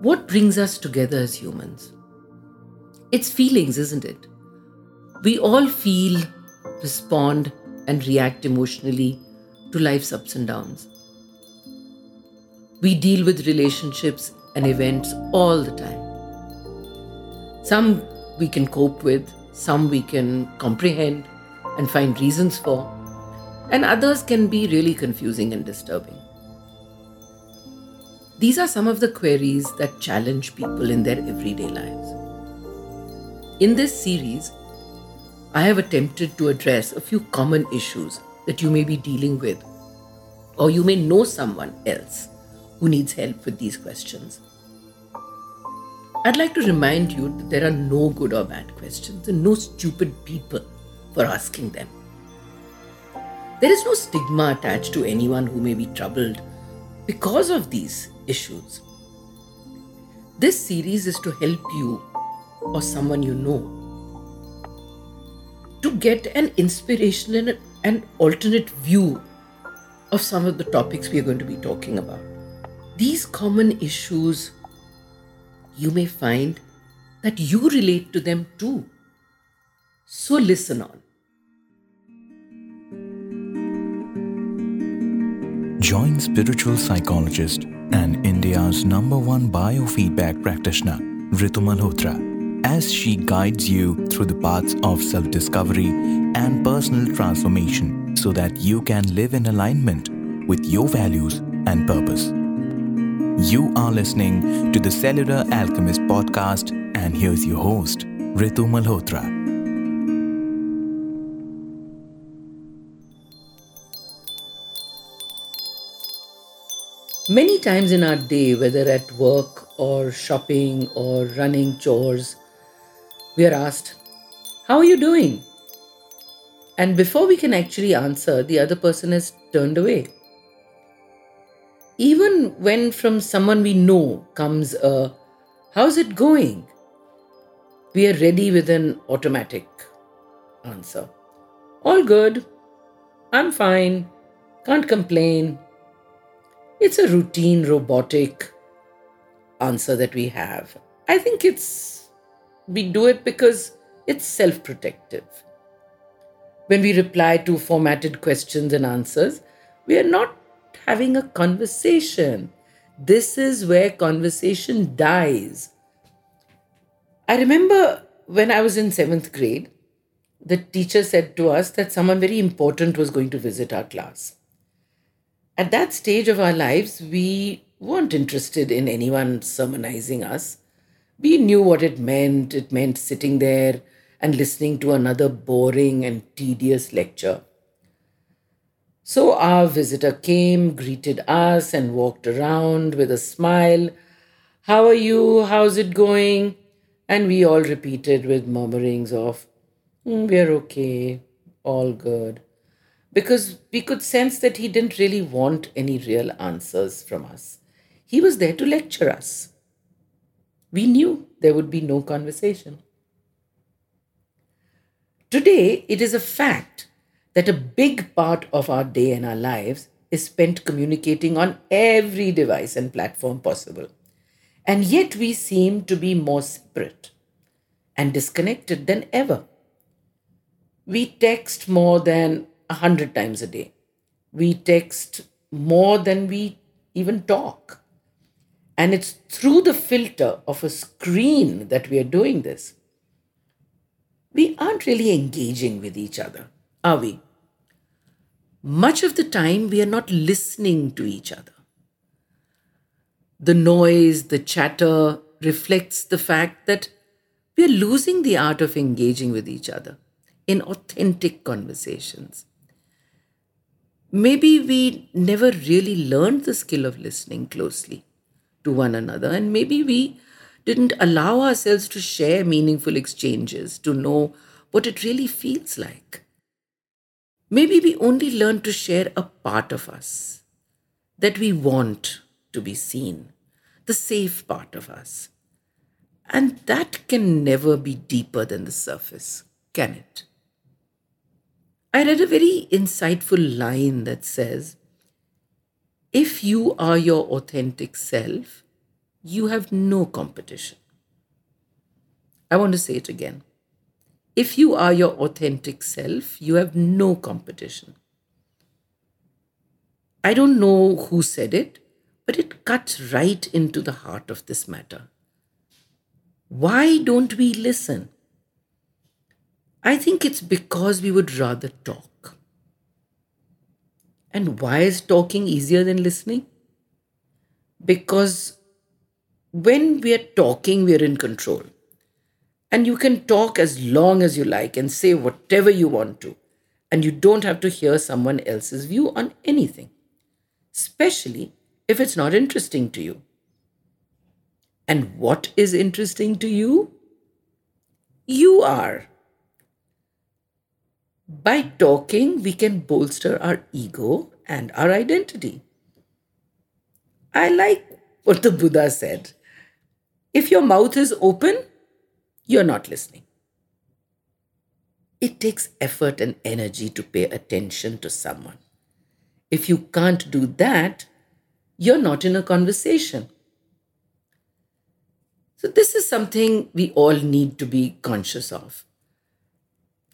What brings us together as humans? It's feelings, isn't it? We all feel, respond, and react emotionally to life's ups and downs. We deal with relationships and events all the time. Some we can cope with, some we can comprehend and find reasons for, and others can be really confusing and disturbing. These are some of the queries that challenge people in their everyday lives. In this series, I have attempted to address a few common issues that you may be dealing with, or you may know someone else who needs help with these questions. I'd like to remind you that there are no good or bad questions and no stupid people for asking them. There is no stigma attached to anyone who may be troubled because of these issues. This series is to help you or someone you know to get an inspiration and an alternate view of some of the topics we are going to be talking about. These common issues, you may find that you relate to them too. So listen on. Join spiritual psychologist and India's number one biofeedback practitioner, Ritu Malhotra, as she guides you through the paths of self discovery and personal transformation so that you can live in alignment with your values and purpose. You are listening to the Cellular Alchemist podcast, and here's your host, Ritu Malhotra. Many times in our day, whether at work or shopping or running chores, we are asked, How are you doing? And before we can actually answer, the other person has turned away. Even when from someone we know comes a, How's it going? We are ready with an automatic answer. All good. I'm fine. Can't complain. It's a routine, robotic answer that we have. I think it's, we do it because it's self protective. When we reply to formatted questions and answers, we are not having a conversation. This is where conversation dies. I remember when I was in seventh grade, the teacher said to us that someone very important was going to visit our class at that stage of our lives, we weren't interested in anyone sermonizing us. We knew what it meant. It meant sitting there and listening to another boring and tedious lecture. So our visitor came, greeted us, and walked around with a smile. How are you? How's it going? And we all repeated with murmurings of, mm, We're okay, all good because we could sense that he didn't really want any real answers from us. He was there to lecture us. We knew there would be no conversation. Today, it is a fact that a big part of our day and our lives is spent communicating on every device and platform possible. And yet, we seem to be more separate and disconnected than ever. We text more than a hundred times a day. We text more than we even talk. And it's through the filter of a screen that we are doing this. We aren't really engaging with each other, are we? Much of the time, we are not listening to each other. The noise, the chatter reflects the fact that we are losing the art of engaging with each other in authentic conversations maybe we never really learned the skill of listening closely to one another, and maybe we didn't allow ourselves to share meaningful exchanges to know what it really feels like. Maybe we only learned to share a part of us that we want to be seen, the safe part of us. And that can never be deeper than the surface, can it? I read a very insightful line that says, If you are your authentic self, you have no competition. I want to say it again. If you are your authentic self, you have no competition. I don't know who said it, but it cuts right into the heart of this matter. Why don't we listen? I think it's because we would rather talk. And why is talking easier than listening? Because when we are talking, we are in control. And you can talk as long as you like and say whatever you want to. And you don't have to hear someone else's view on anything, especially if it's not interesting to you. And what is interesting to you? You are. By talking, we can bolster our ego and our identity. I like what the Buddha said. If your mouth is open, you're not listening. It takes effort and energy to pay attention to someone. If you can't do that, you're not in a conversation. So, this is something we all need to be conscious of.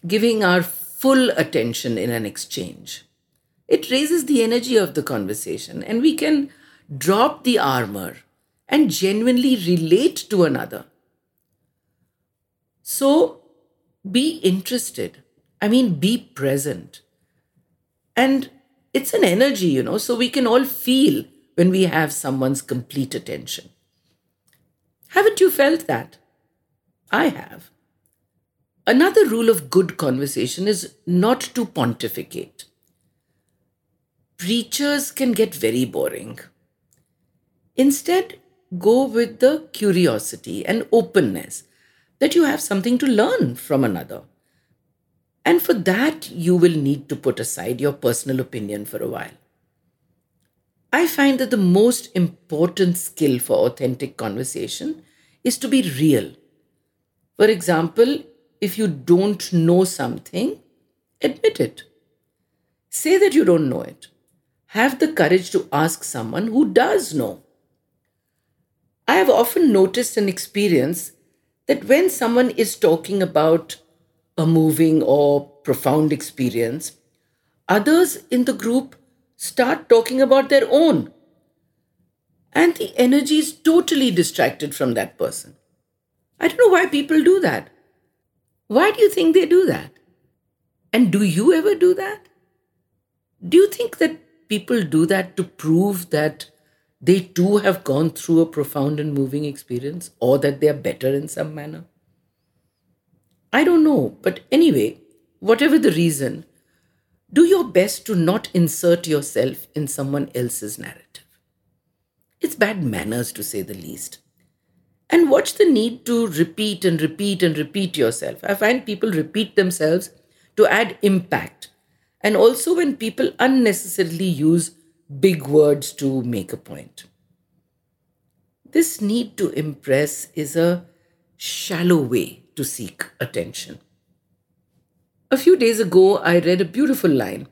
Giving our full attention in an exchange. It raises the energy of the conversation, and we can drop the armor and genuinely relate to another. So, be interested. I mean, be present. And it's an energy, you know, so we can all feel when we have someone's complete attention. Haven't you felt that? I have. Another rule of good conversation is not to pontificate. Preachers can get very boring. Instead, go with the curiosity and openness that you have something to learn from another. And for that, you will need to put aside your personal opinion for a while. I find that the most important skill for authentic conversation is to be real. For example, if you don't know something, admit it. Say that you don't know it. Have the courage to ask someone who does know. I have often noticed and experienced that when someone is talking about a moving or profound experience, others in the group start talking about their own. And the energy is totally distracted from that person. I don't know why people do that. Why do you think they do that? And do you ever do that? Do you think that people do that to prove that they too have gone through a profound and moving experience or that they are better in some manner? I don't know, but anyway, whatever the reason, do your best to not insert yourself in someone else's narrative. It's bad manners to say the least. And watch the need to repeat and repeat and repeat yourself. I find people repeat themselves to add impact. And also when people unnecessarily use big words to make a point. This need to impress is a shallow way to seek attention. A few days ago, I read a beautiful line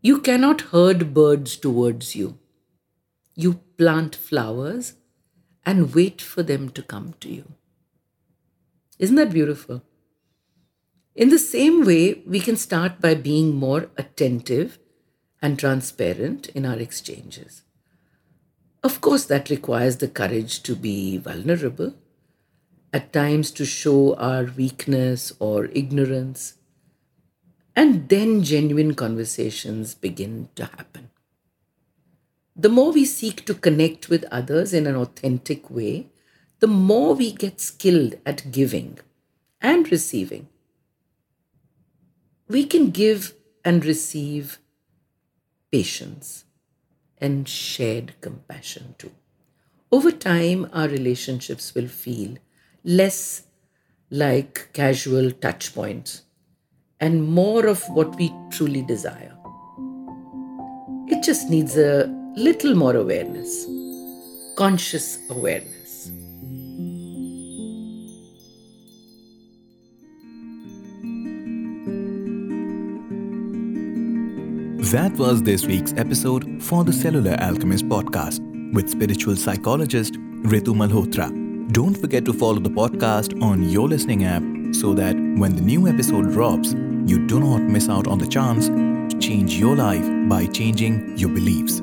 You cannot herd birds towards you. You plant flowers and wait for them to come to you. Isn't that beautiful? In the same way, we can start by being more attentive and transparent in our exchanges. Of course, that requires the courage to be vulnerable, at times to show our weakness or ignorance, and then genuine conversations begin to happen. The more we seek to connect with others in an authentic way, the more we get skilled at giving and receiving. We can give and receive patience and shared compassion too. Over time, our relationships will feel less like casual touch points and more of what we truly desire. It just needs a little more awareness, conscious awareness. That was this week's episode for the Cellular Alchemist podcast with spiritual psychologist Ritu Malhotra. Don't forget to follow the podcast on your listening app so that when the new episode drops, you do not miss out on the chance to change your life by changing your beliefs.